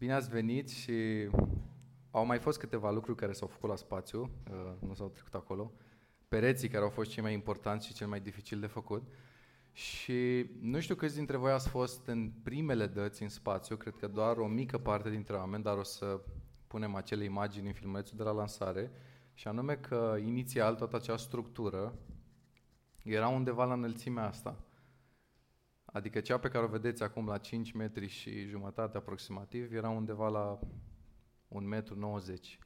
Bine ați venit și au mai fost câteva lucruri care s-au făcut la spațiu, uh, nu s-au trecut acolo. Pereții care au fost cei mai importanți și cel mai dificil de făcut. Și nu știu câți dintre voi ați fost în primele dăți în spațiu, cred că doar o mică parte dintre oameni, dar o să punem acele imagini în filmulețul de la lansare, și anume că inițial toată acea structură era undeva la înălțimea asta. Adică cea pe care o vedeți acum la 5 metri și jumătate aproximativ era undeva la 1,90 metru. 90.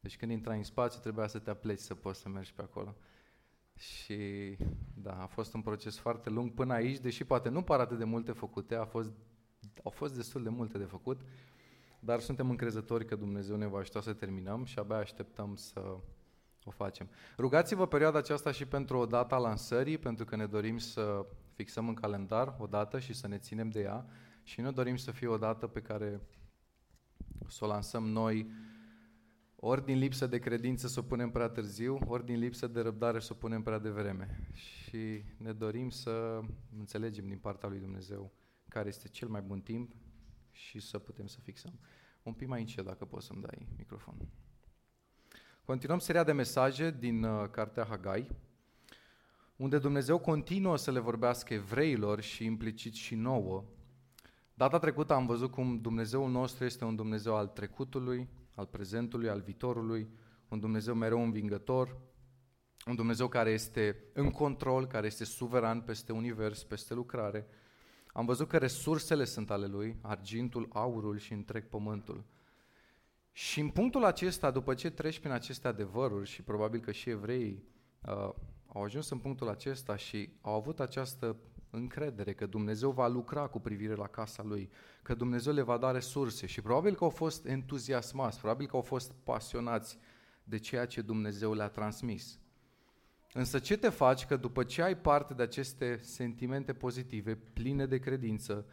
Deci când intrai în spațiu trebuia să te apleci să poți să mergi pe acolo. Și da, a fost un proces foarte lung până aici, deși poate nu par atât de multe făcute, a fost, au fost destul de multe de făcut, dar suntem încrezători că Dumnezeu ne va ajuta să terminăm și abia așteptăm să o facem. Rugați-vă perioada aceasta și pentru o dată a lansării, pentru că ne dorim să fixăm în calendar o dată și să ne ținem de ea și nu dorim să fie o dată pe care să o lansăm noi ori din lipsă de credință să o punem prea târziu, ori din lipsă de răbdare să o punem prea devreme. Și ne dorim să înțelegem din partea lui Dumnezeu care este cel mai bun timp și să putem să fixăm. Un pic mai încet dacă poți să-mi dai microfonul. Continuăm seria de mesaje din uh, Cartea Hagai, unde Dumnezeu continuă să le vorbească evreilor și implicit și nouă. Data trecută am văzut cum Dumnezeul nostru este un Dumnezeu al trecutului, al prezentului, al viitorului, un Dumnezeu mereu învingător, un Dumnezeu care este în control, care este suveran peste univers, peste lucrare. Am văzut că resursele sunt ale Lui, argintul, aurul și întreg pământul. Și în punctul acesta, după ce treci prin aceste adevăruri și probabil că și evreii uh, au ajuns în punctul acesta și au avut această încredere că Dumnezeu va lucra cu privire la casa lui, că Dumnezeu le va da resurse și probabil că au fost entuziasmați, probabil că au fost pasionați de ceea ce Dumnezeu le-a transmis. Însă ce te faci că după ce ai parte de aceste sentimente pozitive, pline de credință,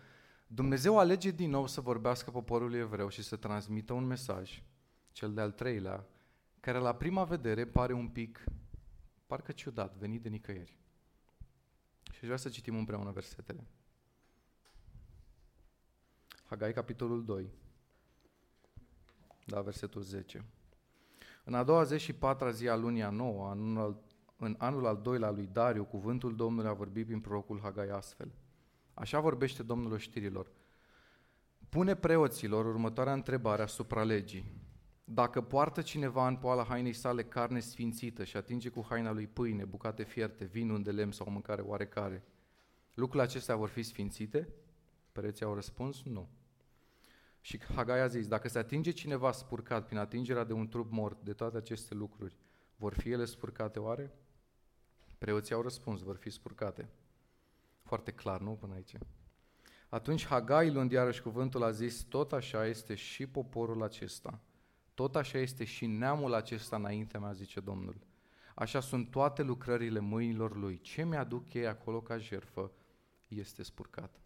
Dumnezeu alege din nou să vorbească poporului evreu și să transmită un mesaj, cel de-al treilea, care la prima vedere pare un pic, parcă ciudat, venit de nicăieri. Și vreau să citim împreună versetele. Hagai, capitolul 2, da, versetul 10. În a doua zi și patra zi a lunii a nouă, în anul, în anul al doilea lui Dariu, cuvântul Domnului a vorbit prin prorocul Hagai astfel – Așa vorbește Domnul oștirilor. Pune preoților următoarea întrebare asupra legii. Dacă poartă cineva în poala hainei sale carne sfințită și atinge cu haina lui pâine, bucate fierte, vin de lemn sau mâncare oarecare, lucrurile acestea vor fi sfințite? Pereții au răspuns, nu. Și Hagai a zis, dacă se atinge cineva spurcat prin atingerea de un trup mort de toate aceste lucruri, vor fi ele spurcate oare? Preoții au răspuns, vor fi spurcate. Foarte clar, nu? Până aici. Atunci Hagai, luând iarăși cuvântul, a zis, tot așa este și poporul acesta. Tot așa este și neamul acesta înaintea mea, zice Domnul. Așa sunt toate lucrările mâinilor lui. Ce mi-aduc ei acolo ca jerfă este spurcat.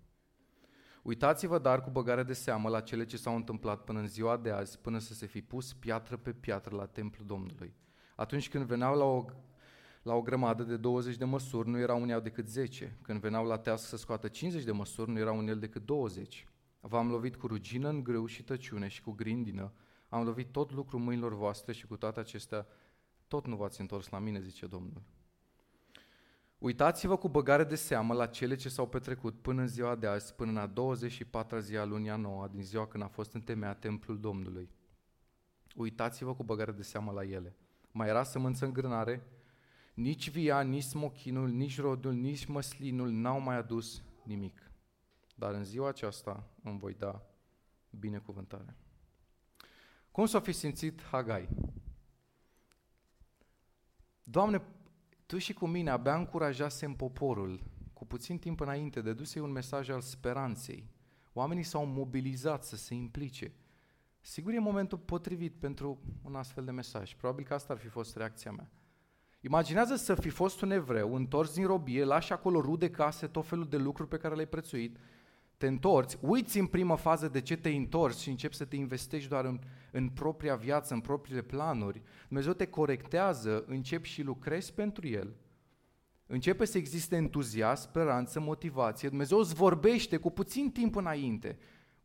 Uitați-vă dar cu băgare de seamă la cele ce s-au întâmplat până în ziua de azi, până să se fi pus piatră pe piatră la templul Domnului. Atunci când veneau la o la o grămadă de 20 de măsuri nu erau uneau decât 10. Când veneau la teasc să scoată 50 de măsuri, nu erau unele decât 20. V-am lovit cu rugină în grâu și tăciune și cu grindină. Am lovit tot lucrul mâinilor voastre și cu toate acestea tot nu v-ați întors la mine, zice Domnul. Uitați-vă cu băgare de seamă la cele ce s-au petrecut până în ziua de azi, până în a 24-a zi a lunii a noua, din ziua când a fost întemeiat templul Domnului. Uitați-vă cu băgare de seamă la ele. Mai era sămânță în grânare, nici via, nici smochinul, nici rodul, nici măslinul n-au mai adus nimic. Dar în ziua aceasta îmi voi da binecuvântare. Cum s-a fi simțit Hagai? Doamne, Tu și cu mine abia încurajasem poporul cu puțin timp înainte de duse un mesaj al speranței. Oamenii s-au mobilizat să se implice. Sigur e momentul potrivit pentru un astfel de mesaj. Probabil că asta ar fi fost reacția mea. Imaginează să fi fost un evreu, întors din robie, lași acolo rude case, tot felul de lucruri pe care le-ai prețuit, te întorci, uiți în primă fază de ce te-ai întors și începi să te investești doar în, în propria viață, în propriile planuri. Dumnezeu te corectează, începi și lucrezi pentru El. Începe să existe entuziasm, speranță, motivație. Dumnezeu îți vorbește cu puțin timp înainte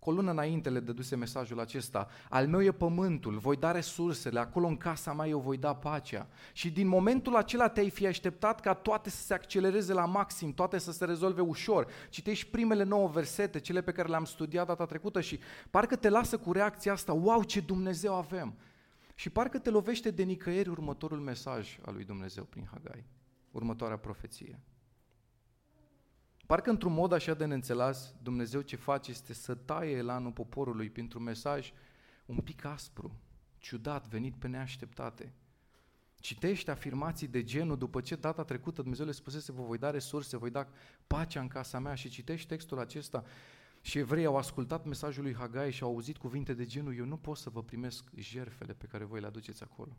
cu o lună înainte le dăduse mesajul acesta, al meu e pământul, voi da resursele, acolo în casa mea eu voi da pacea. Și din momentul acela te-ai fi așteptat ca toate să se accelereze la maxim, toate să se rezolve ușor. Citești primele nouă versete, cele pe care le-am studiat data trecută și parcă te lasă cu reacția asta, wow, ce Dumnezeu avem! Și parcă te lovește de nicăieri următorul mesaj al lui Dumnezeu prin Hagai, următoarea profeție. Parcă într-un mod așa de neînțeles, Dumnezeu ce face este să taie elanul poporului printr-un mesaj un pic aspru, ciudat, venit pe neașteptate. Citește afirmații de genul, după ce data trecută Dumnezeu le spusese, vă voi da resurse, voi da pacea în casa mea și citești textul acesta și evrei au ascultat mesajul lui Hagai și au auzit cuvinte de genul, eu nu pot să vă primesc jerfele pe care voi le aduceți acolo.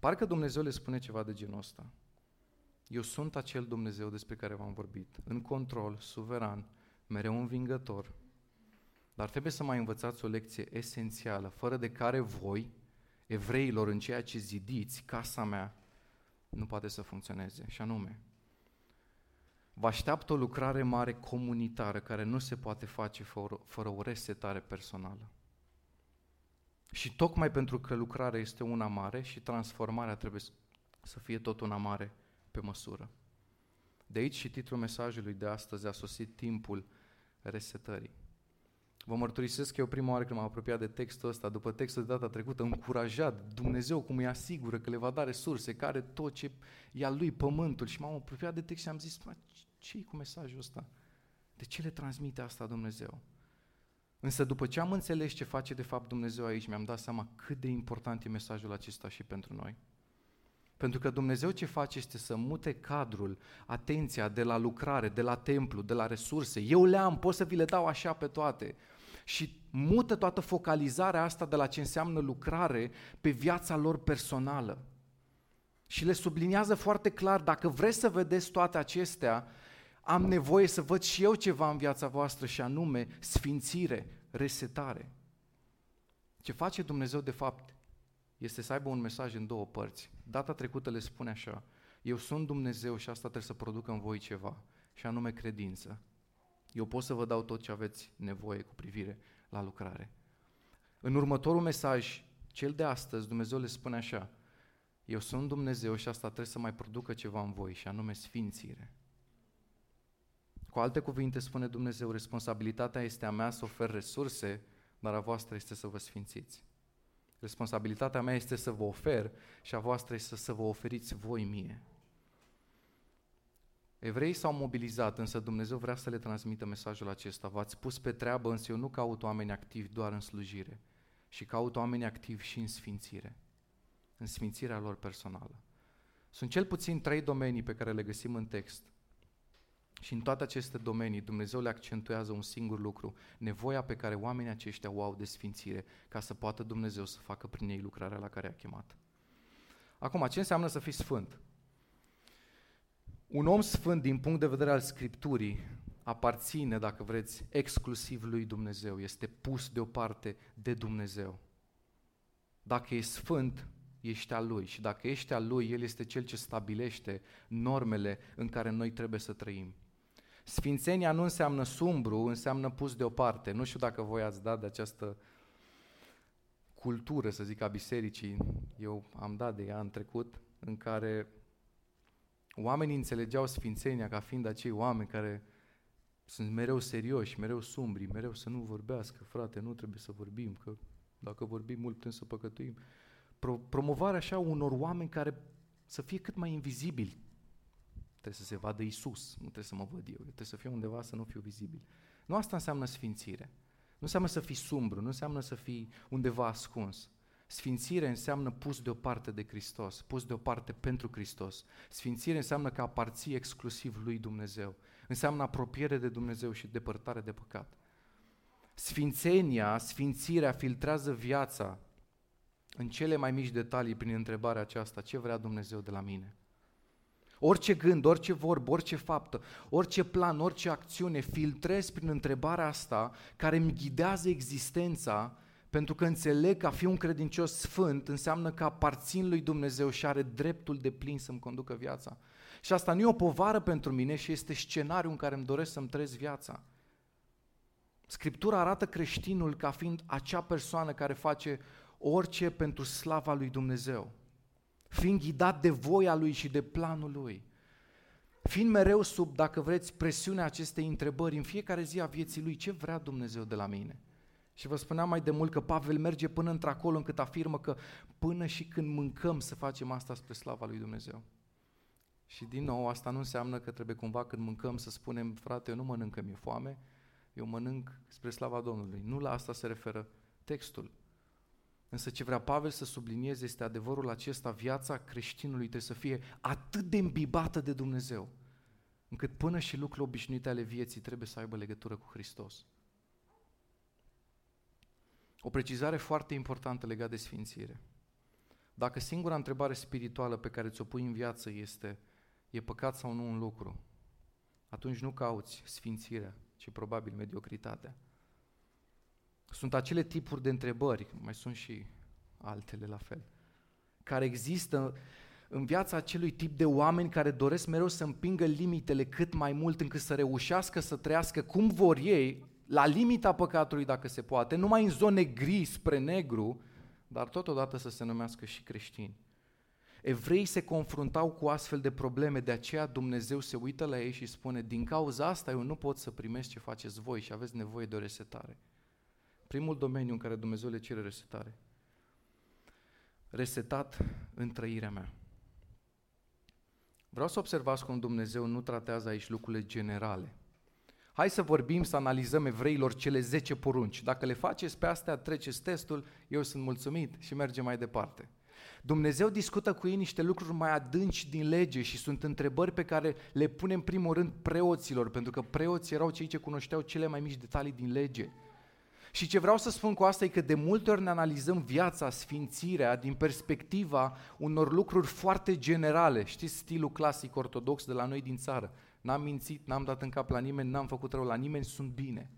Parcă Dumnezeu le spune ceva de genul ăsta. Eu sunt acel Dumnezeu despre care v-am vorbit, în control, suveran, mereu învingător. Dar trebuie să mai învățați o lecție esențială, fără de care voi, evreilor, în ceea ce zidiți, casa mea, nu poate să funcționeze. Și anume, vă așteaptă o lucrare mare comunitară care nu se poate face fără, fără o resetare personală. Și tocmai pentru că lucrarea este una mare și transformarea trebuie să fie tot una mare, pe măsură. De aici și titlul mesajului de astăzi a sosit timpul resetării. Vă mărturisesc că eu prima oară când m-am apropiat de textul ăsta, după textul de data trecută, încurajat Dumnezeu cum îi asigură că le va da resurse, care tot ce e al lui pământul și m-am apropiat de text și am zis, ce cu mesajul ăsta? De ce le transmite asta Dumnezeu? Însă după ce am înțeles ce face de fapt Dumnezeu aici, mi-am dat seama cât de important e mesajul acesta și pentru noi. Pentru că Dumnezeu ce face este să mute cadrul, atenția de la lucrare, de la templu, de la resurse. Eu le am, pot să vi le dau așa pe toate. Și mută toată focalizarea asta de la ce înseamnă lucrare pe viața lor personală. Și le subliniază foarte clar, dacă vreți să vedeți toate acestea, am nevoie să văd și eu ceva în viața voastră și anume sfințire, resetare. Ce face Dumnezeu de fapt este să aibă un mesaj în două părți. Data trecută le spune așa, eu sunt Dumnezeu și asta trebuie să producă în voi ceva, și anume credință. Eu pot să vă dau tot ce aveți nevoie cu privire la lucrare. În următorul mesaj, cel de astăzi, Dumnezeu le spune așa, eu sunt Dumnezeu și asta trebuie să mai producă ceva în voi, și anume sfințire. Cu alte cuvinte spune Dumnezeu, responsabilitatea este a mea să ofer resurse, dar a voastră este să vă sfințiți. Responsabilitatea mea este să vă ofer și a voastră este să vă oferiți voi mie. Evreii s-au mobilizat, însă Dumnezeu vrea să le transmită mesajul acesta. V-ați pus pe treabă, însă eu nu caut oameni activi doar în slujire, și caut oameni activi și în sfințire, în sfințirea lor personală. Sunt cel puțin trei domenii pe care le găsim în text și în toate aceste domenii Dumnezeu le accentuează un singur lucru, nevoia pe care oamenii aceștia o au de sfințire, ca să poată Dumnezeu să facă prin ei lucrarea la care a chemat. Acum, ce înseamnă să fii sfânt? Un om sfânt din punct de vedere al Scripturii aparține, dacă vreți, exclusiv lui Dumnezeu, este pus deoparte de Dumnezeu. Dacă e sfânt, ești al Lui și dacă ești al Lui, El este Cel ce stabilește normele în care noi trebuie să trăim. Sfințenia nu înseamnă sumbru, înseamnă pus deoparte. Nu știu dacă voi ați dat de această cultură, să zic, a bisericii. Eu am dat de ea în trecut, în care oamenii înțelegeau sfințenia ca fiind acei oameni care sunt mereu serioși, mereu sumbri, mereu să nu vorbească, frate, nu trebuie să vorbim, că dacă vorbim mult putem să păcătuim. Pro- promovarea așa unor oameni care să fie cât mai invizibili trebuie să se vadă Isus, nu trebuie să mă văd eu, eu trebuie să fiu undeva să nu fiu vizibil. Nu asta înseamnă sfințire. Nu înseamnă să fii sumbru, nu înseamnă să fii undeva ascuns. Sfințire înseamnă pus deoparte de Hristos, pus deoparte pentru Hristos. Sfințire înseamnă că aparții exclusiv lui Dumnezeu. Înseamnă apropiere de Dumnezeu și depărtare de păcat. Sfințenia, sfințirea filtrează viața în cele mai mici detalii prin întrebarea aceasta, ce vrea Dumnezeu de la mine? Orice gând, orice vorbă, orice faptă, orice plan, orice acțiune filtrez prin întrebarea asta care îmi ghidează existența pentru că înțeleg că a fi un credincios sfânt înseamnă că aparțin lui Dumnezeu și are dreptul de plin să-mi conducă viața. Și asta nu e o povară pentru mine și este scenariul în care îmi doresc să-mi trăiesc viața. Scriptura arată creștinul ca fiind acea persoană care face orice pentru slava lui Dumnezeu, fiind ghidat de voia lui și de planul lui, fiind mereu sub, dacă vreți, presiunea acestei întrebări în fiecare zi a vieții lui, ce vrea Dumnezeu de la mine? Și vă spuneam mai de mult că Pavel merge până într-acolo încât afirmă că până și când mâncăm să facem asta spre slava lui Dumnezeu. Și din nou, asta nu înseamnă că trebuie cumva când mâncăm să spunem, frate, eu nu mănânc că mi-e foame, eu mănânc spre slava Domnului. Nu la asta se referă textul. Însă ce vrea Pavel să sublinieze este adevărul acesta, viața creștinului trebuie să fie atât de îmbibată de Dumnezeu, încât până și lucrurile obișnuite ale vieții trebuie să aibă legătură cu Hristos. O precizare foarte importantă legată de sfințire. Dacă singura întrebare spirituală pe care ți-o pui în viață este e păcat sau nu un lucru, atunci nu cauți sfințirea, ci probabil mediocritatea. Sunt acele tipuri de întrebări, mai sunt și altele la fel, care există în viața acelui tip de oameni care doresc mereu să împingă limitele cât mai mult încât să reușească să trăiască cum vor ei, la limita păcatului dacă se poate, numai în zone gri spre negru, dar totodată să se numească și creștini. Evrei se confruntau cu astfel de probleme, de aceea Dumnezeu se uită la ei și spune, din cauza asta eu nu pot să primesc ce faceți voi și aveți nevoie de o resetare. Primul domeniu în care Dumnezeu le cere resetare. Resetat în trăirea mea. Vreau să observați cum Dumnezeu nu tratează aici lucrurile generale. Hai să vorbim, să analizăm evreilor cele 10 porunci. Dacă le faceți pe astea, treceți testul, eu sunt mulțumit și mergem mai departe. Dumnezeu discută cu ei niște lucruri mai adânci din lege și sunt întrebări pe care le pune în primul rând preoților, pentru că preoții erau cei ce cunoșteau cele mai mici detalii din lege. Și ce vreau să spun cu asta e că de multe ori ne analizăm viața, sfințirea, din perspectiva unor lucruri foarte generale. Știți stilul clasic ortodox de la noi din țară. N-am mințit, n-am dat în cap la nimeni, n-am făcut rău la nimeni, sunt bine.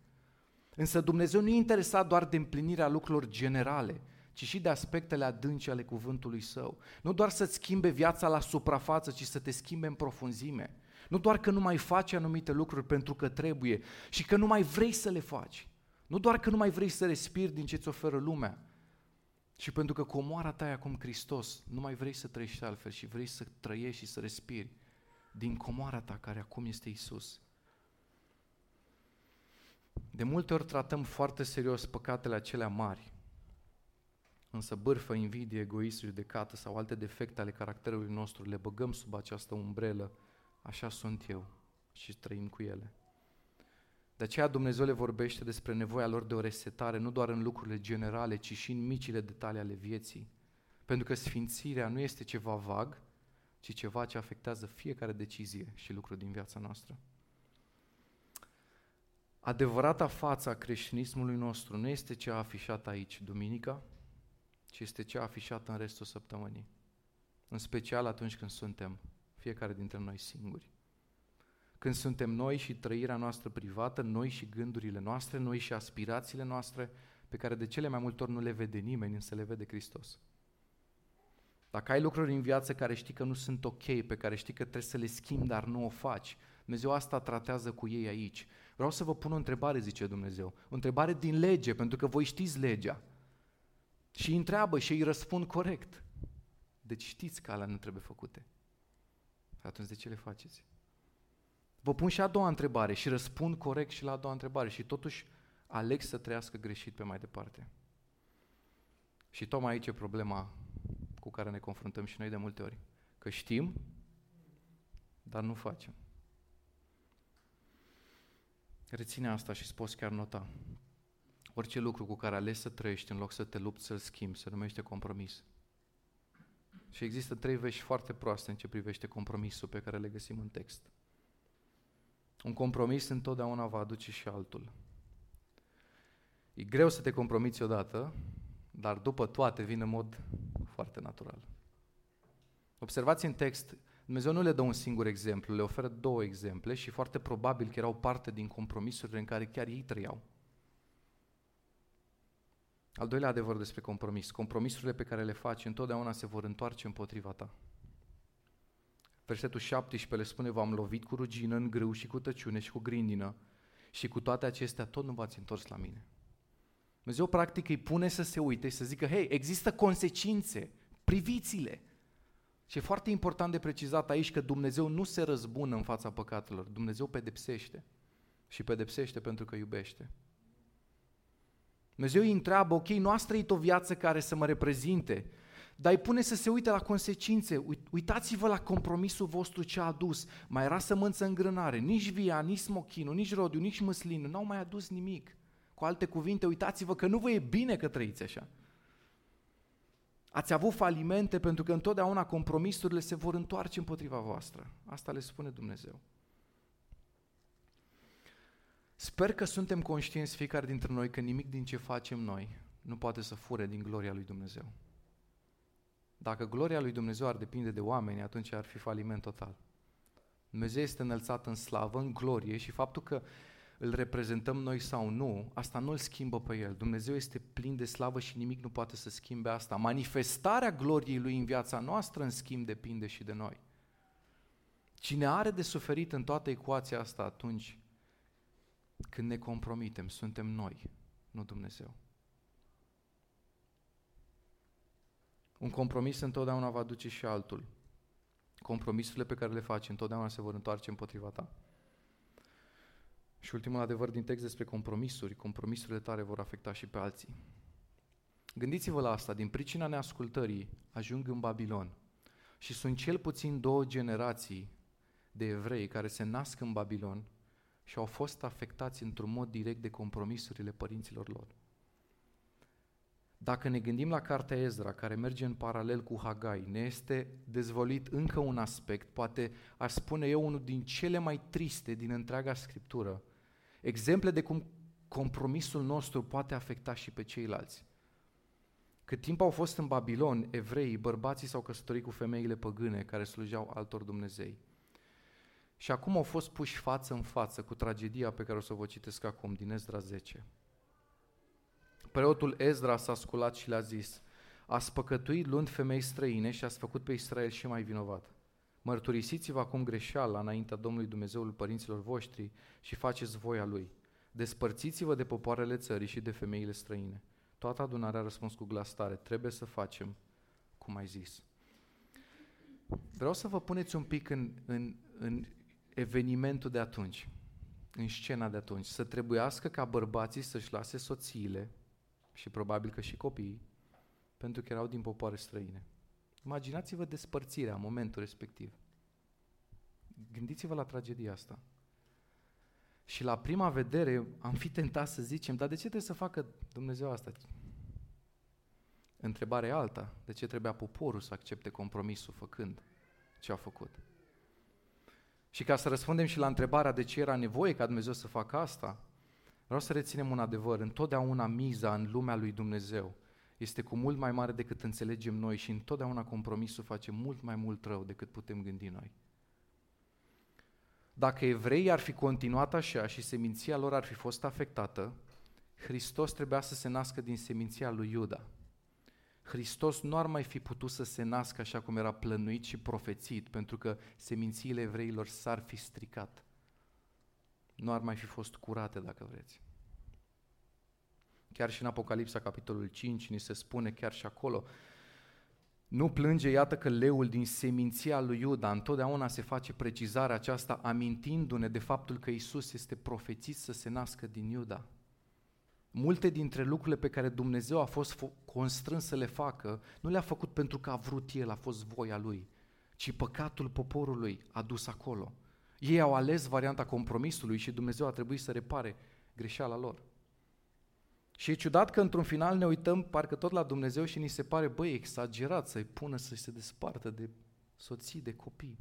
Însă Dumnezeu nu e interesat doar de împlinirea lucrurilor generale, ci și de aspectele adânci ale cuvântului său. Nu doar să-ți schimbe viața la suprafață, ci să te schimbe în profunzime. Nu doar că nu mai faci anumite lucruri pentru că trebuie și că nu mai vrei să le faci. Nu doar că nu mai vrei să respiri din ce ți oferă lumea, ci pentru că comoara ta e acum Hristos, nu mai vrei să trăiești altfel și vrei să trăiești și să respiri din comoara ta care acum este Isus. De multe ori tratăm foarte serios păcatele acelea mari, însă bârfă, invidie, egoism, judecată sau alte defecte ale caracterului nostru le băgăm sub această umbrelă, așa sunt eu și trăim cu ele. De aceea Dumnezeu le vorbește despre nevoia lor de o resetare, nu doar în lucrurile generale, ci și în micile detalii ale vieții. Pentru că sfințirea nu este ceva vag, ci ceva ce afectează fiecare decizie și lucru din viața noastră. Adevărata față a creștinismului nostru nu este cea afișată aici duminica, ci este cea afișată în restul săptămânii. În special atunci când suntem fiecare dintre noi singuri. Când suntem noi și trăirea noastră privată, noi și gândurile noastre, noi și aspirațiile noastre, pe care de cele mai multe ori nu le vede nimeni, însă le vede Hristos. Dacă ai lucruri în viață care știi că nu sunt ok, pe care știi că trebuie să le schimbi, dar nu o faci, Dumnezeu asta tratează cu ei aici. Vreau să vă pun o întrebare, zice Dumnezeu. O întrebare din lege, pentru că voi știți legea. Și îi întreabă și îi răspund corect. Deci știți că alea nu trebuie făcute. Atunci de ce le faceți? Vă pun și a doua întrebare și răspund corect și la a doua întrebare și totuși aleg să trăiască greșit pe mai departe. Și tocmai aici e problema cu care ne confruntăm și noi de multe ori. Că știm, dar nu facem. Reține asta și îți poți chiar nota. Orice lucru cu care alegi să trăiești în loc să te lupți să-l schimbi, se numește compromis. Și există trei vești foarte proaste în ce privește compromisul pe care le găsim în text. Un compromis întotdeauna va aduce și altul. E greu să te compromiți odată, dar după toate vine în mod foarte natural. Observați în text, Dumnezeu nu le dă un singur exemplu, le oferă două exemple și foarte probabil că erau parte din compromisurile în care chiar ei trăiau. Al doilea adevăr despre compromis. Compromisurile pe care le faci întotdeauna se vor întoarce împotriva ta. Versetul 17 le spune, v-am lovit cu rugină în grâu și cu tăciune și cu grindină și cu toate acestea tot nu v-ați întors la mine. Dumnezeu practic îi pune să se uite și să zică, hei, există consecințe, priviți-le. Și e foarte important de precizat aici că Dumnezeu nu se răzbună în fața păcatelor, Dumnezeu pedepsește. Și pedepsește pentru că iubește. Dumnezeu îi întreabă, ok, nu ați trăit o viață care să mă reprezinte, dar îi pune să se uite la consecințe. Uitați-vă la compromisul vostru ce a adus. Mai era sămânță în grânare, nici via, nici smochinul, nici rodiu, nici măslinul, n-au mai adus nimic. Cu alte cuvinte, uitați-vă că nu vă e bine că trăiți așa. Ați avut falimente pentru că întotdeauna compromisurile se vor întoarce împotriva voastră. Asta le spune Dumnezeu. Sper că suntem conștienți fiecare dintre noi că nimic din ce facem noi nu poate să fure din gloria lui Dumnezeu. Dacă gloria lui Dumnezeu ar depinde de oameni, atunci ar fi faliment total. Dumnezeu este înălțat în slavă, în glorie și faptul că îl reprezentăm noi sau nu, asta nu îl schimbă pe el. Dumnezeu este plin de slavă și nimic nu poate să schimbe asta. Manifestarea gloriei lui în viața noastră, în schimb, depinde și de noi. Cine are de suferit în toată ecuația asta atunci când ne compromitem, suntem noi, nu Dumnezeu. Un compromis întotdeauna va duce și altul. Compromisurile pe care le faci întotdeauna se vor întoarce împotriva ta. Și ultimul adevăr din text despre compromisuri, compromisurile tale vor afecta și pe alții. Gândiți-vă la asta, din pricina neascultării ajung în Babilon și sunt cel puțin două generații de evrei care se nasc în Babilon și au fost afectați într-un mod direct de compromisurile părinților lor. Dacă ne gândim la cartea Ezra, care merge în paralel cu Hagai, ne este dezvolit încă un aspect, poate aș spune eu unul din cele mai triste din întreaga Scriptură, exemple de cum compromisul nostru poate afecta și pe ceilalți. Cât timp au fost în Babilon, evreii, bărbații s-au căsătorit cu femeile păgâne care slujeau altor Dumnezei. Și acum au fost puși față în față cu tragedia pe care o să vă citesc acum, din Ezra 10. Preotul Ezra s-a sculat și le-a zis, ați păcătuit luând femei străine și ați făcut pe Israel și mai vinovat. Mărturisiți-vă acum greșeala înaintea Domnului Dumnezeului părinților voștri și faceți voia Lui. Despărțiți-vă de popoarele țării și de femeile străine. Toată adunarea a răspuns cu glas tare, trebuie să facem cum ai zis. Vreau să vă puneți un pic în, în, în evenimentul de atunci, în scena de atunci, să trebuiască ca bărbații să-și lase soțiile și probabil că și copiii, pentru că erau din popoare străine. Imaginați-vă despărțirea în momentul respectiv. Gândiți-vă la tragedia asta. Și la prima vedere am fi tentat să zicem, dar de ce trebuie să facă Dumnezeu asta? Întrebarea e alta. De ce trebuia poporul să accepte compromisul făcând ce a făcut? Și ca să răspundem și la întrebarea de ce era nevoie ca Dumnezeu să facă asta, vreau să reținem un adevăr. Întotdeauna miza în lumea lui Dumnezeu este cu mult mai mare decât înțelegem noi și întotdeauna compromisul face mult mai mult rău decât putem gândi noi. Dacă evreii ar fi continuat așa și seminția lor ar fi fost afectată, Hristos trebuia să se nască din seminția lui Iuda. Hristos nu ar mai fi putut să se nască așa cum era plănuit și profețit, pentru că semințiile evreilor s-ar fi stricat. Nu ar mai fi fost curate, dacă vreți. Chiar și în Apocalipsa, capitolul 5, ni se spune chiar și acolo, nu plânge, iată că leul din seminția lui Iuda, întotdeauna se face precizarea aceasta, amintindu-ne de faptul că Isus este profețit să se nască din Iuda. Multe dintre lucrurile pe care Dumnezeu a fost constrâns să le facă, nu le-a făcut pentru că a vrut El, a fost voia Lui, ci păcatul poporului a dus acolo. Ei au ales varianta compromisului și Dumnezeu a trebuit să repare greșeala lor. Și e ciudat că într-un final ne uităm parcă tot la Dumnezeu și ni se pare, băi, exagerat să-i pună să se despartă de soții, de copii.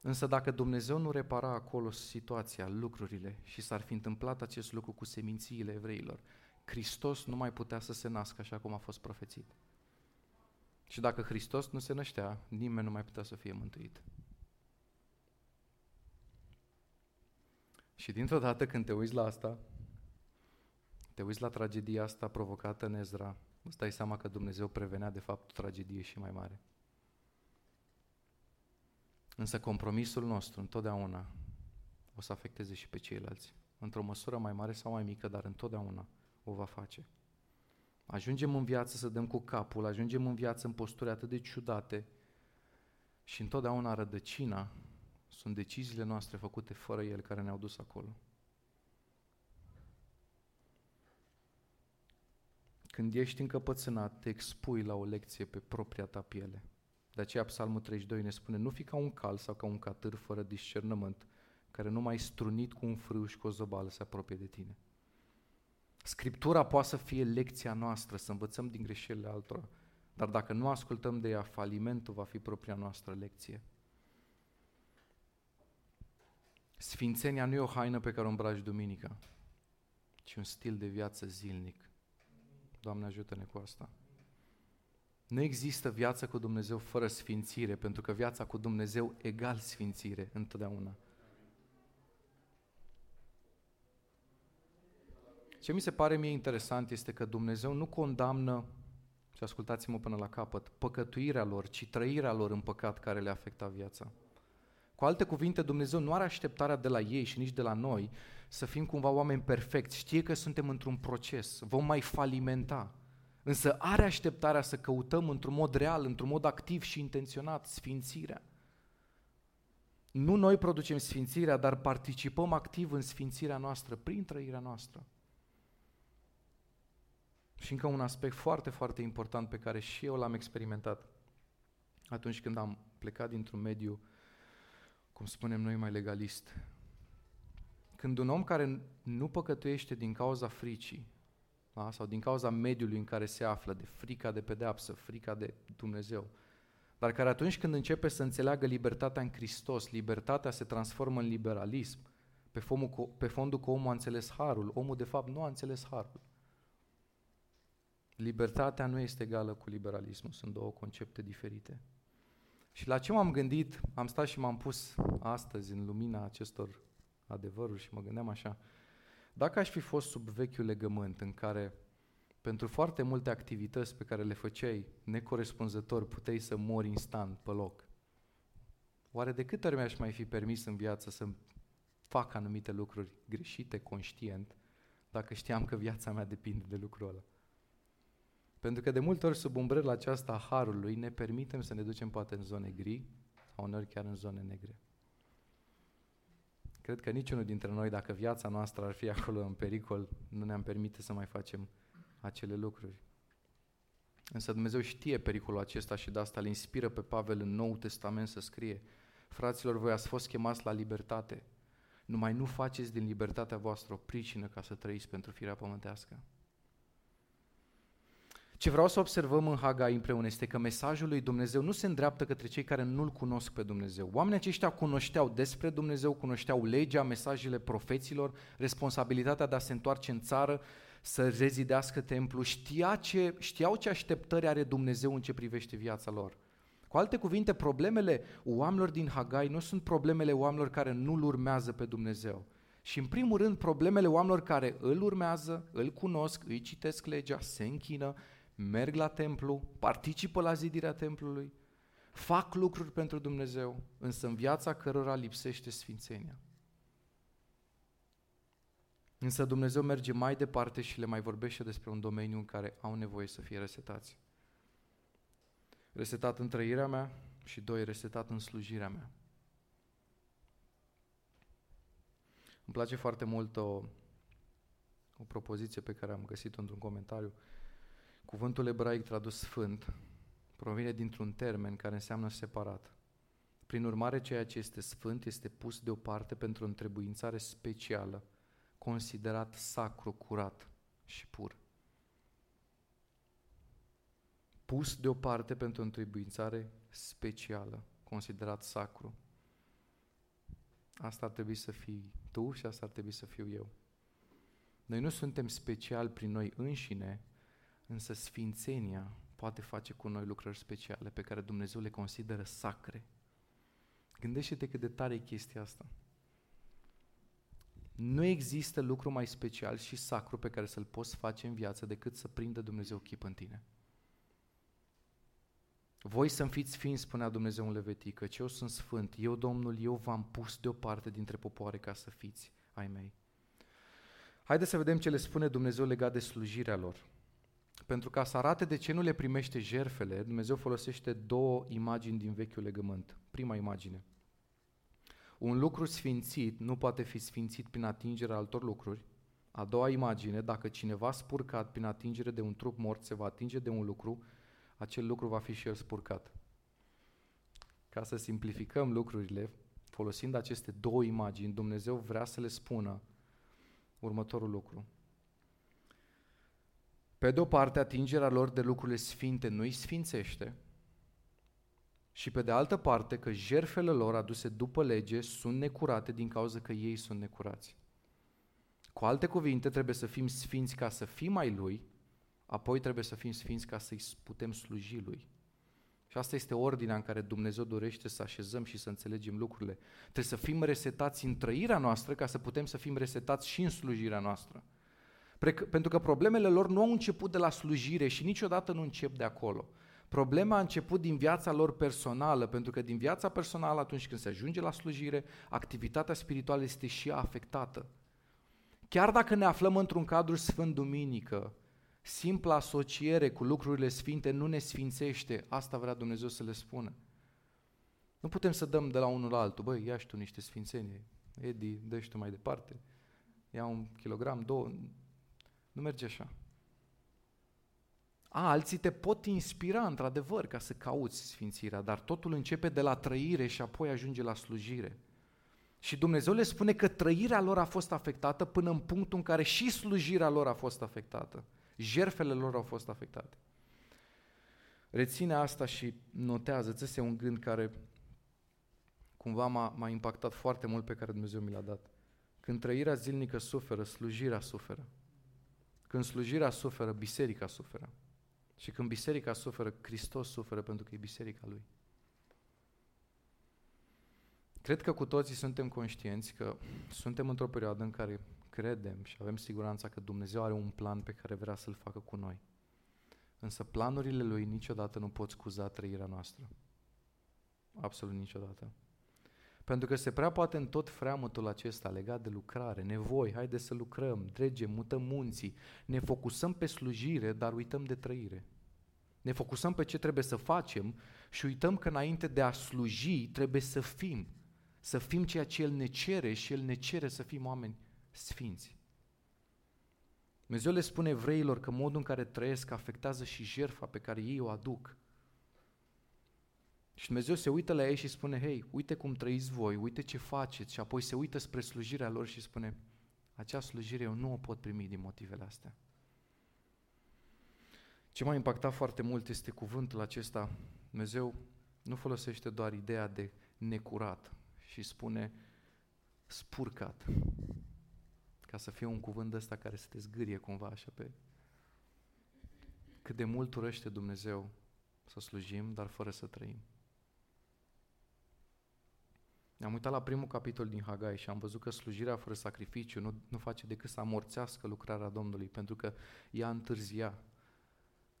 Însă dacă Dumnezeu nu repara acolo situația, lucrurile și s-ar fi întâmplat acest lucru cu semințiile evreilor, Hristos nu mai putea să se nască așa cum a fost profețit. Și dacă Hristos nu se năștea, nimeni nu mai putea să fie mântuit. Și dintr-o dată când te uiți la asta, te uiți la tragedia asta provocată în Ezra, îți dai seama că Dumnezeu prevenea de fapt o tragedie și mai mare. Însă compromisul nostru întotdeauna o să afecteze și pe ceilalți. Într-o măsură mai mare sau mai mică, dar întotdeauna o va face. Ajungem în viață să dăm cu capul, ajungem în viață în posturi atât de ciudate și întotdeauna rădăcina sunt deciziile noastre făcute fără El care ne-au dus acolo. Când ești încăpățânat, te expui la o lecție pe propria ta piele. De aceea Psalmul 32 ne spune, nu fi ca un cal sau ca un catâr fără discernământ, care nu mai strunit cu un frâu și cu o zăbală se apropie de tine. Scriptura poate să fie lecția noastră, să învățăm din greșelile altora, dar dacă nu ascultăm de ea, falimentul va fi propria noastră lecție. Sfințenia nu e o haină pe care o îmbraci duminica, ci un stil de viață zilnic. Doamne ajută-ne cu asta. Nu există viață cu Dumnezeu fără sfințire, pentru că viața cu Dumnezeu egal sfințire întotdeauna. Ce mi se pare mie interesant este că Dumnezeu nu condamnă, și ascultați-mă până la capăt, păcătuirea lor, ci trăirea lor în păcat care le afecta viața. Cu alte cuvinte, Dumnezeu nu are așteptarea de la ei și nici de la noi să fim cumva oameni perfecți. Știe că suntem într-un proces, vom mai falimenta. Însă are așteptarea să căutăm într-un mod real, într-un mod activ și intenționat sfințirea. Nu noi producem sfințirea, dar participăm activ în sfințirea noastră, prin trăirea noastră. Și încă un aspect foarte, foarte important pe care și eu l-am experimentat atunci când am plecat dintr-un mediu, cum spunem noi, mai legalist. Când un om care nu păcătuiește din cauza fricii, da? sau din cauza mediului în care se află, de frica de pedeapsă, frica de Dumnezeu, dar care atunci când începe să înțeleagă libertatea în Hristos, libertatea se transformă în liberalism, pe, fondul, pe fondul că omul a înțeles harul, omul de fapt nu a înțeles harul. Libertatea nu este egală cu liberalismul, sunt două concepte diferite. Și la ce m-am gândit, am stat și m-am pus astăzi în lumina acestor adevăruri și mă gândeam așa, dacă aș fi fost sub vechiul legământ în care pentru foarte multe activități pe care le făceai necorespunzător puteai să mori instant pe loc, oare de câte ori mi-aș mai fi permis în viață să fac anumite lucruri greșite, conștient, dacă știam că viața mea depinde de lucrul ăla? Pentru că de multe ori sub umbrela aceasta a Harului ne permitem să ne ducem poate în zone gri sau uneori chiar în zone negre. Cred că niciunul dintre noi, dacă viața noastră ar fi acolo în pericol, nu ne-am permite să mai facem acele lucruri. Însă Dumnezeu știe pericolul acesta și de asta îl inspiră pe Pavel în Nou Testament să scrie Fraților, voi ați fost chemați la libertate, numai nu faceți din libertatea voastră o pricină ca să trăiți pentru firea pământească. Ce vreau să observăm în Hagai împreună este că mesajul lui Dumnezeu nu se îndreaptă către cei care nu-L cunosc pe Dumnezeu. Oamenii aceștia cunoșteau despre Dumnezeu, cunoșteau legea, mesajele profeților, responsabilitatea de a se întoarce în țară, să rezidească templu, știa ce, știau ce așteptări are Dumnezeu în ce privește viața lor. Cu alte cuvinte, problemele oamenilor din Hagai nu sunt problemele oamenilor care nu-L urmează pe Dumnezeu. Și în primul rând, problemele oamenilor care îl urmează, îl cunosc, îi citesc legea, se închină merg la templu, participă la zidirea templului, fac lucruri pentru Dumnezeu, însă în viața cărora lipsește sfințenia. Însă Dumnezeu merge mai departe și le mai vorbește despre un domeniu în care au nevoie să fie resetați. Resetat în trăirea mea și doi, resetat în slujirea mea. Îmi place foarte mult o, o propoziție pe care am găsit-o într-un comentariu Cuvântul ebraic tradus sfânt provine dintr-un termen care înseamnă separat. Prin urmare, ceea ce este sfânt este pus deoparte pentru o întrebuințare specială, considerat sacru, curat și pur. Pus deoparte pentru o întrebuințare specială, considerat sacru. Asta ar trebui să fii tu și asta ar trebui să fiu eu. Noi nu suntem speciali prin noi înșine, Însă sfințenia poate face cu noi lucrări speciale pe care Dumnezeu le consideră sacre. Gândește-te cât de tare e chestia asta. Nu există lucru mai special și sacru pe care să-l poți face în viață decât să prindă Dumnezeu chip în tine. Voi să-mi fiți sfinți, spunea Dumnezeu în Levitic, că eu sunt sfânt, eu, Domnul, eu v-am pus deoparte dintre popoare ca să fiți ai mei. Haideți să vedem ce le spune Dumnezeu legat de slujirea lor. Pentru ca să arate de ce nu le primește jerfele, Dumnezeu folosește două imagini din Vechiul Legământ. Prima imagine. Un lucru sfințit nu poate fi sfințit prin atingerea altor lucruri. A doua imagine, dacă cineva spurcat prin atingere de un trup mort se va atinge de un lucru, acel lucru va fi și el spurcat. Ca să simplificăm lucrurile, folosind aceste două imagini, Dumnezeu vrea să le spună următorul lucru. Pe de o parte, atingerea lor de lucrurile sfinte nu îi sfințește și pe de altă parte că jerfele lor aduse după lege sunt necurate din cauza că ei sunt necurați. Cu alte cuvinte, trebuie să fim sfinți ca să fim mai Lui, apoi trebuie să fim sfinți ca să-i putem sluji Lui. Și asta este ordinea în care Dumnezeu dorește să așezăm și să înțelegem lucrurile. Trebuie să fim resetați în trăirea noastră ca să putem să fim resetați și în slujirea noastră. Pentru că problemele lor nu au început de la slujire și niciodată nu încep de acolo. Problema a început din viața lor personală, pentru că din viața personală, atunci când se ajunge la slujire, activitatea spirituală este și afectată. Chiar dacă ne aflăm într-un cadru sfânt duminică, simpla asociere cu lucrurile sfinte nu ne sfințește, asta vrea Dumnezeu să le spună. Nu putem să dăm de la unul la altul, băi, ia și tu niște sfințenie, Edi, dă tu mai departe, ia un kilogram, două, nu merge așa. A, alții te pot inspira într-adevăr ca să cauți sfințirea, dar totul începe de la trăire și apoi ajunge la slujire. Și Dumnezeu le spune că trăirea lor a fost afectată până în punctul în care și slujirea lor a fost afectată. Jerfele lor au fost afectate. Reține asta și notează, ți este un gând care cumva m-a, m-a impactat foarte mult pe care Dumnezeu mi l-a dat. Când trăirea zilnică suferă, slujirea suferă. Când slujirea suferă, biserica suferă. Și când biserica suferă, Hristos suferă pentru că e biserica Lui. Cred că cu toții suntem conștienți că suntem într-o perioadă în care credem și avem siguranța că Dumnezeu are un plan pe care vrea să-l facă cu noi. Însă planurile Lui niciodată nu pot scuza trăirea noastră. Absolut niciodată. Pentru că se prea poate în tot freamătul acesta legat de lucrare, nevoi, haide să lucrăm, dregem, mutăm munții, ne focusăm pe slujire, dar uităm de trăire. Ne focusăm pe ce trebuie să facem și uităm că înainte de a sluji trebuie să fim. Să fim ceea ce El ne cere și El ne cere să fim oameni sfinți. Dumnezeu le spune evreilor că modul în care trăiesc afectează și jertfa pe care ei o aduc. Și Dumnezeu se uită la ei și spune, hei, uite cum trăiți voi, uite ce faceți și apoi se uită spre slujirea lor și spune, acea slujire eu nu o pot primi din motivele astea. Ce m-a impactat foarte mult este cuvântul acesta. Dumnezeu nu folosește doar ideea de necurat și spune spurcat. Ca să fie un cuvânt ăsta care să te zgârie cumva așa pe cât de mult urăște Dumnezeu să slujim, dar fără să trăim. Ne-am uitat la primul capitol din Hagai și am văzut că slujirea fără sacrificiu nu, nu face decât să amorțească lucrarea Domnului, pentru că ea întârzia.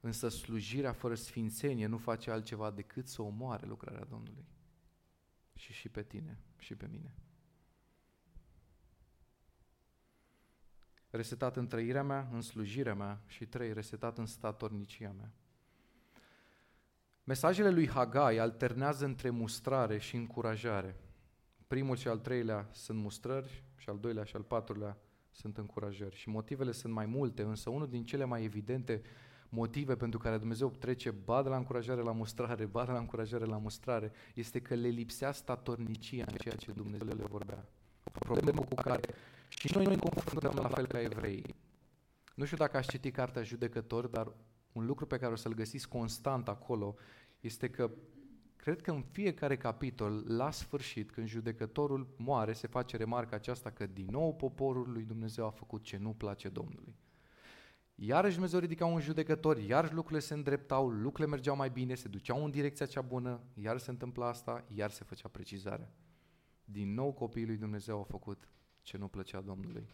Însă slujirea fără sfințenie nu face altceva decât să omoare lucrarea Domnului. Și și pe tine, și pe mine. Resetat în trăirea mea, în slujirea mea și trei, resetat în statornicia mea. Mesajele lui Hagai alternează între mustrare și încurajare. Primul și al treilea sunt mustrări și al doilea și al patrulea sunt încurajări. Și motivele sunt mai multe, însă unul din cele mai evidente motive pentru care Dumnezeu trece ba de la încurajare la mustrare, ba de la încurajare la mustrare, este că le lipsea statornicia în ceea ce Dumnezeu le vorbea. O problemă cu care și noi ne confruntăm la fel ca evrei. Nu știu dacă aș citi cartea Judecător, dar un lucru pe care o să-l găsiți constant acolo este că cred că în fiecare capitol, la sfârșit, când judecătorul moare, se face remarca aceasta că din nou poporul lui Dumnezeu a făcut ce nu place Domnului. Iarăși Dumnezeu ridica un judecător, iarăși lucrurile se îndreptau, lucrurile mergeau mai bine, se duceau în direcția cea bună, iar se întâmpla asta, iar se făcea precizarea. Din nou copiii lui Dumnezeu au făcut ce nu plăcea Domnului.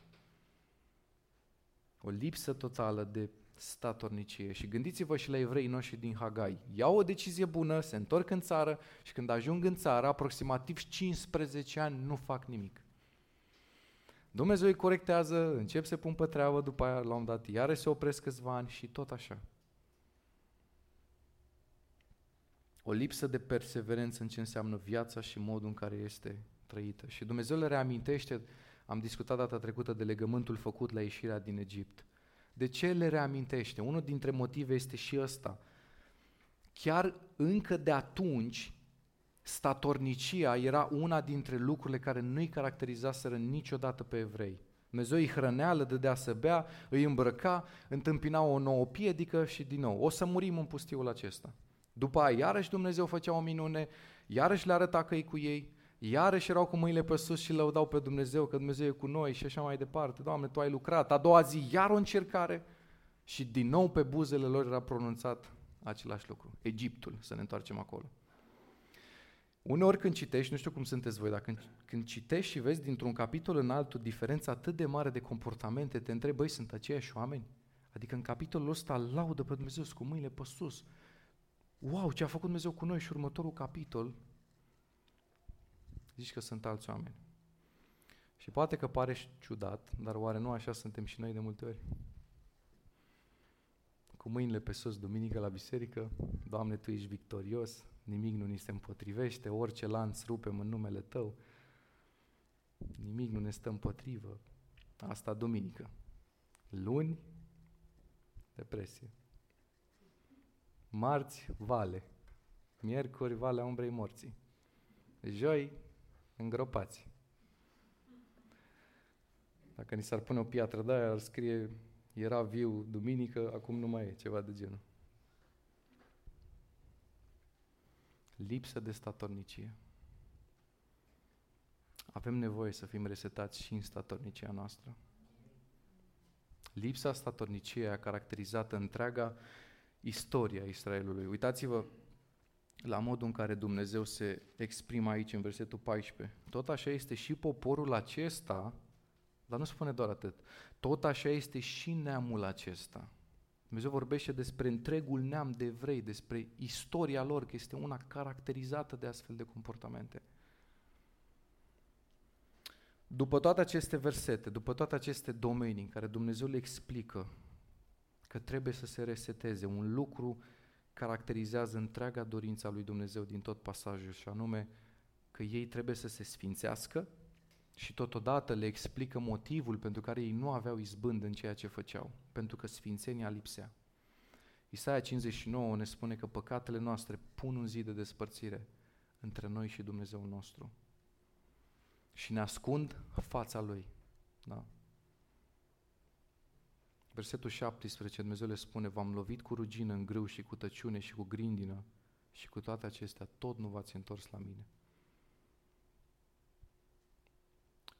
O lipsă totală de statornicie. Și gândiți-vă și la evrei noștri din Hagai. Iau o decizie bună, se întorc în țară și când ajung în țară, aproximativ 15 ani, nu fac nimic. Dumnezeu îi corectează, încep să pun pe treabă, după aia la un dat iarăși se opresc câțiva ani și tot așa. O lipsă de perseverență în ce înseamnă viața și modul în care este trăită. Și Dumnezeu le reamintește, am discutat data trecută de legământul făcut la ieșirea din Egipt. De ce le reamintește? Unul dintre motive este și ăsta. Chiar încă de atunci, statornicia era una dintre lucrurile care nu-i caracterizaseră niciodată pe evrei. Dumnezeu îi hrănea, le dădea să bea, îi îmbrăca, întâmpina o nouă piedică și din nou, o să murim în pustiul acesta. După aia, iarăși Dumnezeu făcea o minune, iarăși le arăta că e cu ei, iarăși erau cu mâinile pe sus și lăudau pe Dumnezeu, că Dumnezeu e cu noi și așa mai departe. Doamne, Tu ai lucrat. A doua zi, iar o încercare și din nou pe buzele lor era pronunțat același lucru. Egiptul, să ne întoarcem acolo. Uneori când citești, nu știu cum sunteți voi, dar când, când citești și vezi dintr-un capitol în altul diferența atât de mare de comportamente, te întrebi, băi, sunt aceiași oameni? Adică în capitolul ăsta laudă pe Dumnezeu cu mâinile pe sus. Wow, ce a făcut Dumnezeu cu noi și următorul capitol, zici că sunt alți oameni. Și poate că pare ciudat, dar oare nu așa suntem și noi de multe ori? Cu mâinile pe sus, duminică la biserică, Doamne, Tu ești victorios, nimic nu ni se împotrivește, orice lanț rupem în numele Tău, nimic nu ne stă împotrivă. Asta duminică. Luni, depresie. Marți, vale. Miercuri, valea umbrei morții. Joi, îngropați. Dacă ni s-ar pune o piatră de aia, ar scrie era viu duminică, acum nu mai e, ceva de genul. lipsă de statornicie. Avem nevoie să fim resetați și în statornicia noastră. Lipsa statorniciei a caracterizat întreaga istoria Israelului. Uitați-vă la modul în care Dumnezeu se exprimă aici în versetul 14. Tot așa este și poporul acesta, dar nu spune doar atât, tot așa este și neamul acesta. Dumnezeu vorbește despre întregul neam de evrei, despre istoria lor, că este una caracterizată de astfel de comportamente. După toate aceste versete, după toate aceste domenii în care Dumnezeu le explică că trebuie să se reseteze, un lucru caracterizează întreaga dorință a lui Dumnezeu din tot pasajul și anume că ei trebuie să se sfințească și totodată le explică motivul pentru care ei nu aveau izbând în ceea ce făceau, pentru că sfințenia lipsea. Isaia 59 ne spune că păcatele noastre pun un zid de despărțire între noi și Dumnezeul nostru și ne ascund fața Lui. Da? Versetul 17, Dumnezeu le spune, v-am lovit cu rugină în grâu și cu tăciune și cu grindină și cu toate acestea tot nu v-ați întors la mine.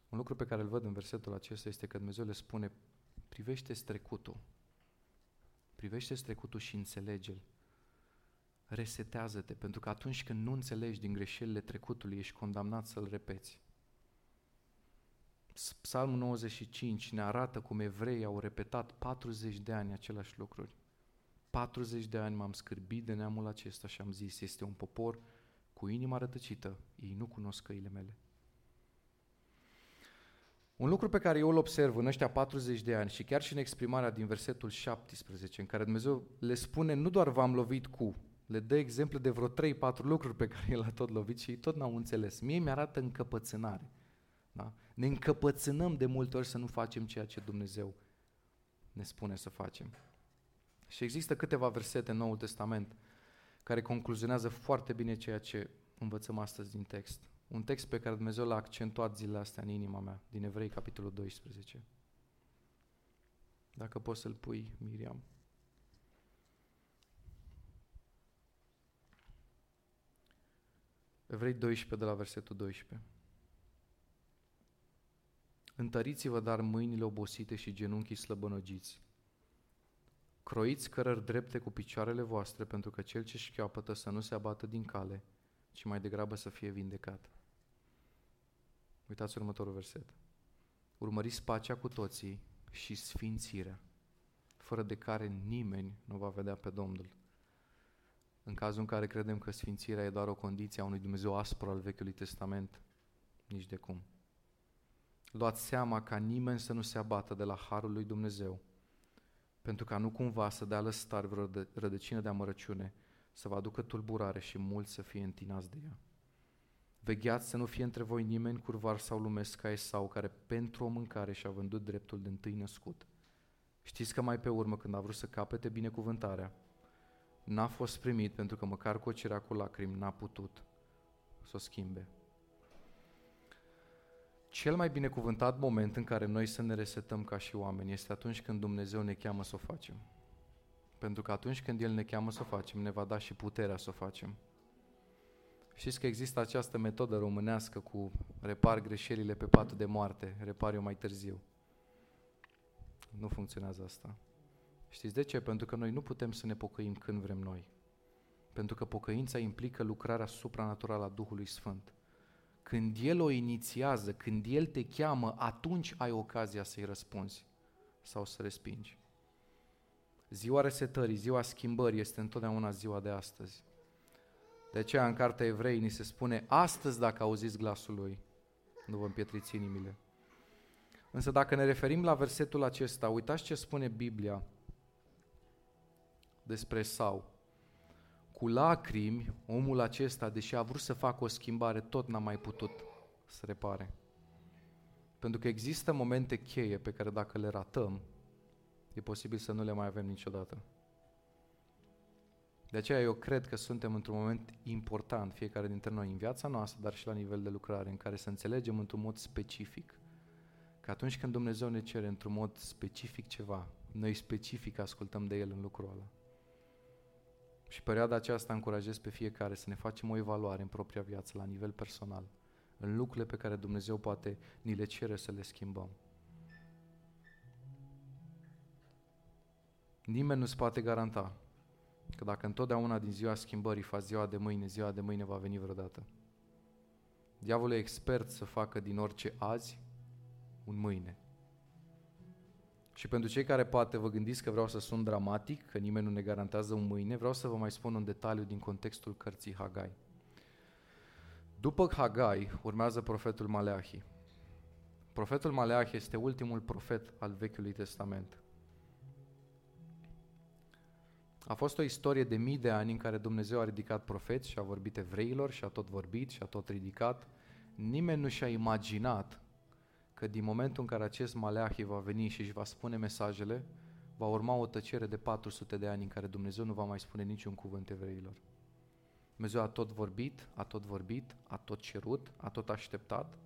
Un lucru pe care îl văd în versetul acesta este că Dumnezeu le spune, privește trecutul, privește trecutul și înțelege-l. Resetează-te, pentru că atunci când nu înțelegi din greșelile trecutului, ești condamnat să-l repeți. Psalmul 95 ne arată cum evreii au repetat 40 de ani aceleași lucruri. 40 de ani m-am scârbit de neamul acesta și am zis, este un popor cu inima rătăcită, ei nu cunosc căile mele. Un lucru pe care eu îl observ în ăștia 40 de ani și chiar și în exprimarea din versetul 17, în care Dumnezeu le spune nu doar v-am lovit cu, le dă exemple de vreo 3-4 lucruri pe care el a tot lovit și ei tot n-au înțeles. Mie mi-arată încăpățânare. Da? Ne încăpățânăm de multe ori să nu facem ceea ce Dumnezeu ne spune să facem. Și există câteva versete în Noul Testament care concluzionează foarte bine ceea ce învățăm astăzi din text. Un text pe care Dumnezeu l-a accentuat zilele astea în inima mea, din Evrei, capitolul 12. Dacă poți să-l pui, Miriam. Evrei 12, de la versetul 12. Întăriți-vă dar mâinile obosite și genunchii slăbănogiți. Croiți cărări drepte cu picioarele voastre, pentru că cel ce șchiopătă să nu se abată din cale, ci mai degrabă să fie vindecat. Uitați următorul verset. Urmăriți pacea cu toții și sfințirea, fără de care nimeni nu va vedea pe Domnul. În cazul în care credem că sfințirea e doar o condiție a unui Dumnezeu aspru al Vechiului Testament, nici de cum. Luați seama ca nimeni să nu se abată de la Harul lui Dumnezeu, pentru ca nu cumva să dea lăstar vreo rădăcină de amărăciune, să vă aducă tulburare și mulți să fie întinați de ea. Vegheați să nu fie între voi nimeni curvar sau lumesc ca Esau, care pentru o mâncare și-a vândut dreptul de întâi născut. Știți că mai pe urmă, când a vrut să capete binecuvântarea, n-a fost primit pentru că măcar cu o cerea cu lacrimi n-a putut să o schimbe. Cel mai binecuvântat moment în care noi să ne resetăm ca și oameni este atunci când Dumnezeu ne cheamă să o facem. Pentru că atunci când El ne cheamă să o facem, ne va da și puterea să o facem. Știți că există această metodă românească cu repar greșelile pe patul de moarte, repar eu mai târziu. Nu funcționează asta. Știți de ce? Pentru că noi nu putem să ne pocăim când vrem noi. Pentru că pocăința implică lucrarea supranaturală a Duhului Sfânt. Când El o inițiază, când El te cheamă, atunci ai ocazia să-i răspunzi sau să respingi. Ziua resetării, ziua schimbării este întotdeauna ziua de astăzi. De aceea în Cartea Evrei ni se spune, astăzi dacă auziți glasul Lui, nu vă împietriți inimile. Însă dacă ne referim la versetul acesta, uitați ce spune Biblia despre Sau. Cu lacrimi, omul acesta, deși a vrut să facă o schimbare, tot n-a mai putut să repare. Pentru că există momente cheie pe care dacă le ratăm, e posibil să nu le mai avem niciodată. De aceea eu cred că suntem într-un moment important, fiecare dintre noi, în viața noastră, dar și la nivel de lucrare, în care să înțelegem într-un mod specific că atunci când Dumnezeu ne cere într-un mod specific ceva, noi specific ascultăm de El în lucrul ăla. Și perioada aceasta încurajez pe fiecare să ne facem o evaluare în propria viață, la nivel personal, în lucrurile pe care Dumnezeu poate ni le cere să le schimbăm. Nimeni nu-ți poate garanta că dacă întotdeauna din ziua schimbării faci ziua de mâine, ziua de mâine va veni vreodată. Diavolul e expert să facă din orice azi un mâine. Și pentru cei care poate vă gândiți că vreau să sun dramatic, că nimeni nu ne garantează un mâine, vreau să vă mai spun un detaliu din contextul cărții Hagai. După Hagai urmează profetul Maleahi. Profetul Maleahi este ultimul profet al Vechiului Testament. A fost o istorie de mii de ani în care Dumnezeu a ridicat profeți și a vorbit evreilor și a tot vorbit și a tot ridicat. Nimeni nu și-a imaginat că din momentul în care acest Maleahi va veni și își va spune mesajele, va urma o tăcere de 400 de ani în care Dumnezeu nu va mai spune niciun cuvânt evreilor. Dumnezeu a tot vorbit, a tot vorbit, a tot cerut, a tot așteptat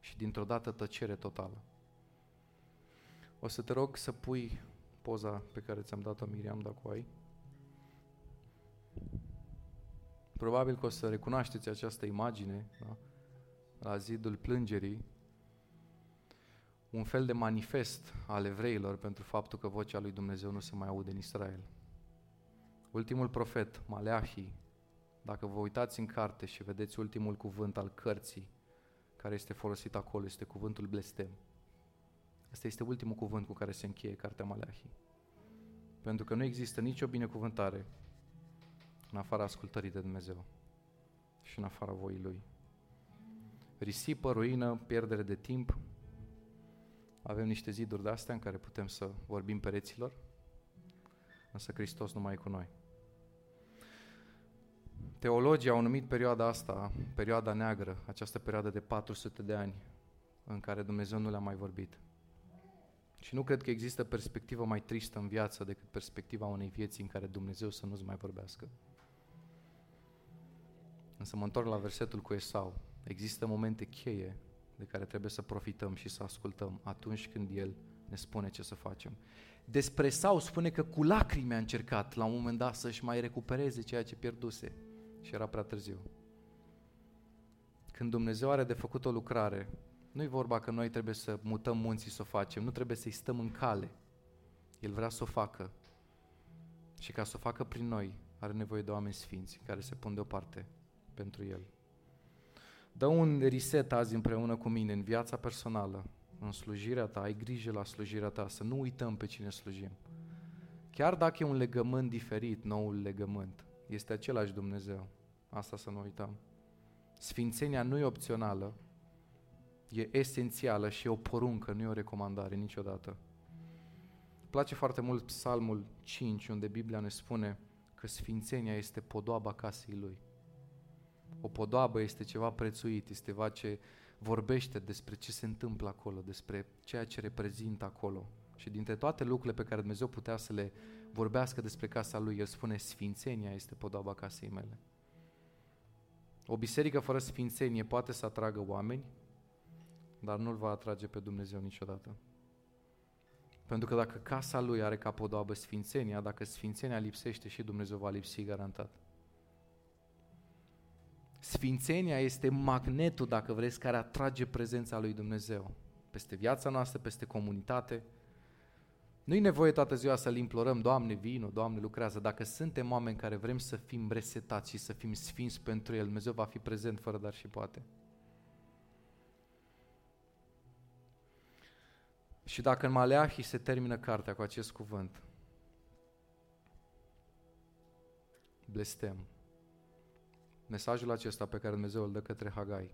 și dintr-o dată tăcere totală. O să te rog să pui poza pe care ți-am dat-o, Miriam, dacă o ai. Probabil că o să recunoașteți această imagine da? la zidul plângerii un fel de manifest al evreilor pentru faptul că vocea lui Dumnezeu nu se mai aude în Israel. Ultimul profet, Maleahi, dacă vă uitați în carte și vedeți ultimul cuvânt al cărții care este folosit acolo, este cuvântul blestem. Asta este ultimul cuvânt cu care se încheie cartea Maleahi. Pentru că nu există nicio binecuvântare în afara ascultării de Dumnezeu și în afara voii Lui. Risipă, ruină, pierdere de timp, avem niște ziduri de astea în care putem să vorbim pereților, însă Hristos nu mai e cu noi. Teologii au numit perioada asta, perioada neagră, această perioadă de 400 de ani în care Dumnezeu nu le-a mai vorbit. Și nu cred că există perspectivă mai tristă în viață decât perspectiva unei vieți în care Dumnezeu să nu-ți mai vorbească. Însă mă întorc la versetul cu Esau. Există momente cheie de care trebuie să profităm și să ascultăm atunci când El ne spune ce să facem. Despre Sau spune că cu lacrimi a încercat la un moment dat să-și mai recupereze ceea ce pierduse și era prea târziu. Când Dumnezeu are de făcut o lucrare, nu-i vorba că noi trebuie să mutăm munții să o facem, nu trebuie să-i stăm în cale. El vrea să o facă. Și ca să o facă prin noi, are nevoie de oameni sfinți care se pun deoparte pentru El. Dă un reset azi împreună cu mine în viața personală, în slujirea ta, ai grijă la slujirea ta, să nu uităm pe cine slujim. Chiar dacă e un legământ diferit, noul legământ, este același Dumnezeu. Asta să nu uităm. Sfințenia nu e opțională, e esențială și e o poruncă, nu e o recomandare niciodată. place foarte mult psalmul 5, unde Biblia ne spune că sfințenia este podoaba casei lui. O podoabă este ceva prețuit, este ceva ce vorbește despre ce se întâmplă acolo, despre ceea ce reprezintă acolo. Și dintre toate lucrurile pe care Dumnezeu putea să le vorbească despre casa lui, El spune, sfințenia este podoaba casei mele. O biserică fără sfințenie poate să atragă oameni, dar nu-L va atrage pe Dumnezeu niciodată. Pentru că dacă casa lui are ca podoabă sfințenia, dacă sfințenia lipsește și Dumnezeu va lipsi garantat. Sfințenia este magnetul, dacă vreți, care atrage prezența lui Dumnezeu peste viața noastră, peste comunitate. Nu e nevoie toată ziua să-L implorăm, Doamne, vino, Doamne, lucrează. Dacă suntem oameni care vrem să fim resetați și să fim sfinți pentru El, Dumnezeu va fi prezent fără dar și poate. Și dacă în Maleahi se termină cartea cu acest cuvânt, blestem. Mesajul acesta pe care Dumnezeu îl dă către Hagai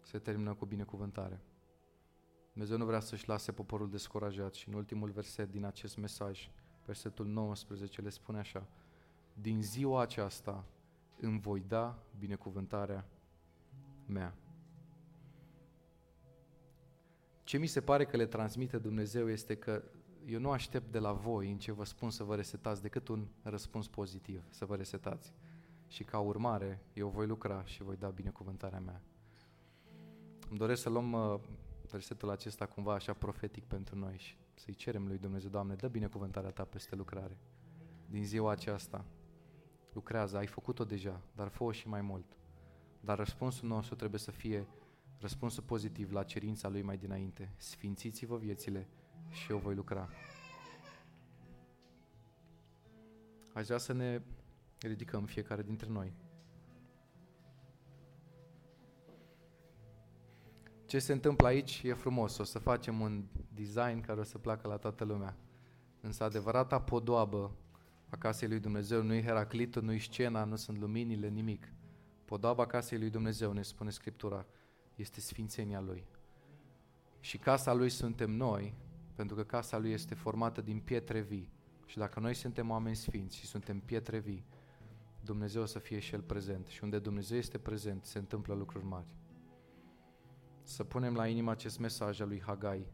se termină cu binecuvântare. Dumnezeu nu vrea să-și lase poporul descurajat și în ultimul verset din acest mesaj, versetul 19, le spune așa, din ziua aceasta îmi voi da binecuvântarea mea. Ce mi se pare că le transmite Dumnezeu este că eu nu aștept de la voi în ce vă spun să vă resetați decât un răspuns pozitiv, să vă resetați. Și ca urmare, eu voi lucra și voi da binecuvântarea mea. Îmi doresc să luăm uh, versetul acesta cumva așa profetic pentru noi și să-i cerem lui Dumnezeu, Doamne, dă binecuvântarea Ta peste lucrare. Din ziua aceasta, lucrează, ai făcut-o deja, dar fă și mai mult. Dar răspunsul nostru trebuie să fie răspunsul pozitiv la cerința lui mai dinainte. Sfințiți-vă viețile și eu voi lucra. Aș vrea să ne ridicăm fiecare dintre noi. Ce se întâmplă aici e frumos, o să facem un design care o să placă la toată lumea. Însă adevărata podoabă a casei lui Dumnezeu nu e Heraclitul, nu e scena, nu sunt luminile, nimic. Podoaba casei lui Dumnezeu, ne spune Scriptura, este sfințenia Lui. Și casa Lui suntem noi, pentru că casa Lui este formată din pietre vii. Și dacă noi suntem oameni sfinți și suntem pietre vii, Dumnezeu o să fie și El prezent. Și unde Dumnezeu este prezent, se întâmplă lucruri mari. Să punem la inimă acest mesaj al lui Hagai,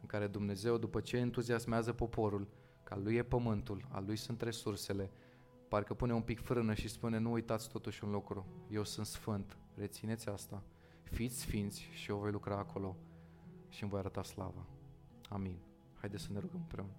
în care Dumnezeu, după ce entuziasmează poporul, că al lui e pământul, al lui sunt resursele, parcă pune un pic frână și spune, nu uitați totuși un lucru, eu sunt sfânt, rețineți asta fiți sfinți și eu voi lucra acolo și îmi voi arăta slava. Amin. Haideți să ne rugăm împreună.